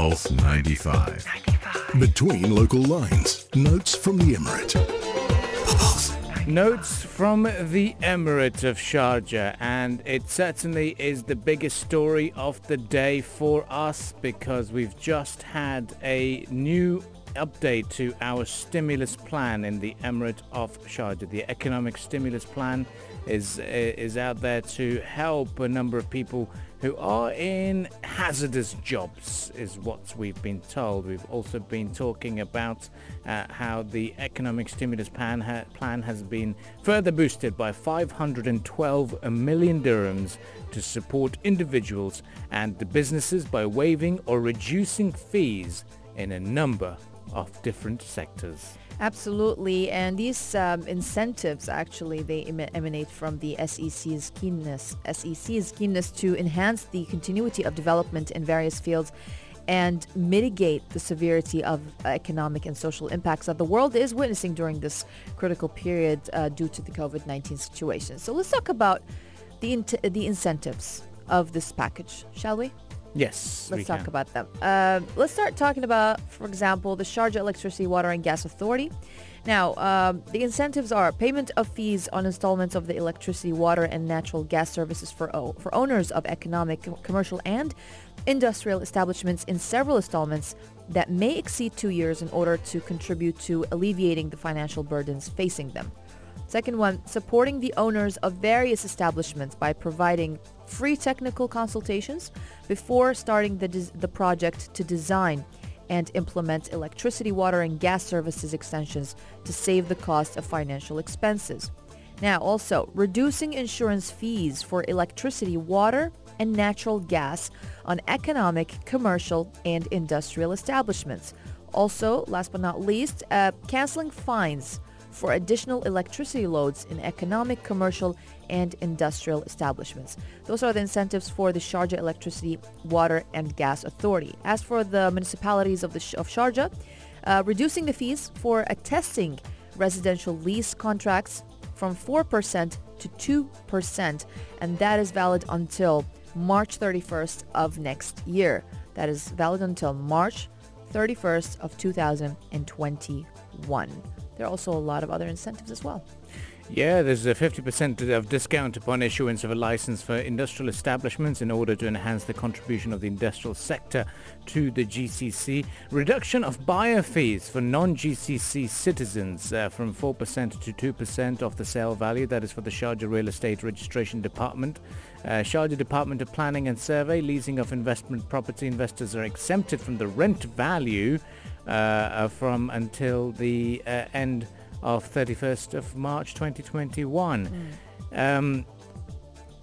Pulse 95. Between local lines, notes from the Emirate. Pulse. Notes from the Emirate of Sharjah, and it certainly is the biggest story of the day for us because we've just had a new update to our stimulus plan in the Emirate of Sharjah. The economic stimulus plan is is out there to help a number of people who are in hazardous jobs is what we've been told. We've also been talking about uh, how the economic stimulus plan, ha- plan has been further boosted by 512 million dirhams to support individuals and the businesses by waiving or reducing fees in a number of different sectors. Absolutely, and these um, incentives actually they em- emanate from the SEC's keenness. SEC's keenness to enhance the continuity of development in various fields and mitigate the severity of economic and social impacts that the world is witnessing during this critical period uh, due to the COVID-19 situation. So let's talk about the in- the incentives of this package, shall we? Yes, Let's talk can. about them. Uh, let's start talking about, for example, the Sharjah Electricity, Water and Gas Authority. Now, um, the incentives are payment of fees on installments of the electricity, water, and natural gas services for o- for owners of economic, commercial, and industrial establishments in several installments that may exceed two years in order to contribute to alleviating the financial burdens facing them. Second one, supporting the owners of various establishments by providing free technical consultations before starting the, des- the project to design and implement electricity, water, and gas services extensions to save the cost of financial expenses. Now, also, reducing insurance fees for electricity, water, and natural gas on economic, commercial, and industrial establishments. Also, last but not least, uh, canceling fines for additional electricity loads in economic, commercial, and industrial establishments. Those are the incentives for the Sharjah Electricity, Water, and Gas Authority. As for the municipalities of, the, of Sharjah, uh, reducing the fees for attesting residential lease contracts from 4% to 2%, and that is valid until March 31st of next year. That is valid until March 31st of 2021. There are also a lot of other incentives as well. Yeah, there's a 50% of discount upon issuance of a license for industrial establishments in order to enhance the contribution of the industrial sector to the GCC. Reduction of buyer fees for non-GCC citizens uh, from 4% to 2% of the sale value. That is for the Sharjah Real Estate Registration Department. Uh, Sharjah Department of Planning and Survey, leasing of investment property investors are exempted from the rent value from until the uh, end of 31st of March 2021. Um,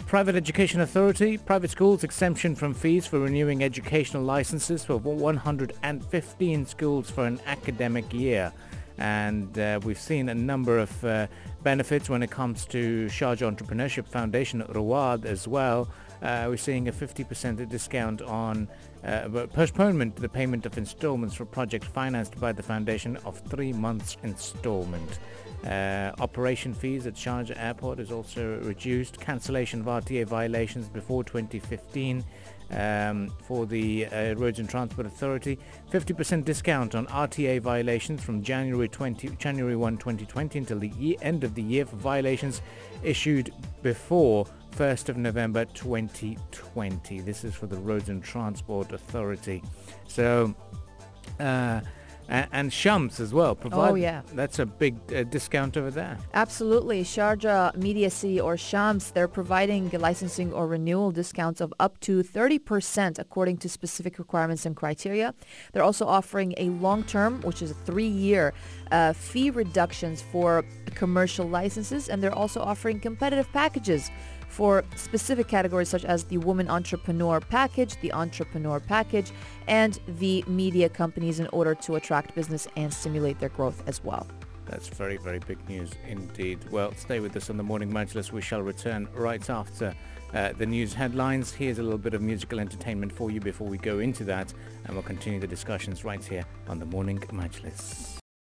Private Education Authority, private schools exemption from fees for renewing educational licenses for 115 schools for an academic year. And uh, we've seen a number of uh, benefits when it comes to Sharjah Entrepreneurship Foundation, Rawad as well. Uh, we're seeing a 50% discount on uh, postponement to the payment of installments for projects financed by the foundation of three months installment. Uh, operation fees at Sharjah Airport is also reduced. Cancellation of RTA violations before 2015 um, for the uh, Roads and Transport Authority. 50% discount on RTA violations from January 20, January 1, 2020 until the year, end of the year for violations issued before 1st of November 2020. This is for the Roads and Transport Authority. So, uh, a- and Shams as well. Provide, Oh, yeah. That's a big uh, discount over there. Absolutely. Sharjah Media City or Shams, they're providing licensing or renewal discounts of up to 30% according to specific requirements and criteria. They're also offering a long-term, which is a three-year, uh, fee reductions for commercial licenses, and they're also offering competitive packages for specific categories such as the Woman Entrepreneur Package, the Entrepreneur Package, and the media companies in order to attract business and stimulate their growth as well. That's very, very big news indeed. Well, stay with us on the Morning Majlis. We shall return right after uh, the news headlines. Here's a little bit of musical entertainment for you before we go into that, and we'll continue the discussions right here on the Morning Majlis.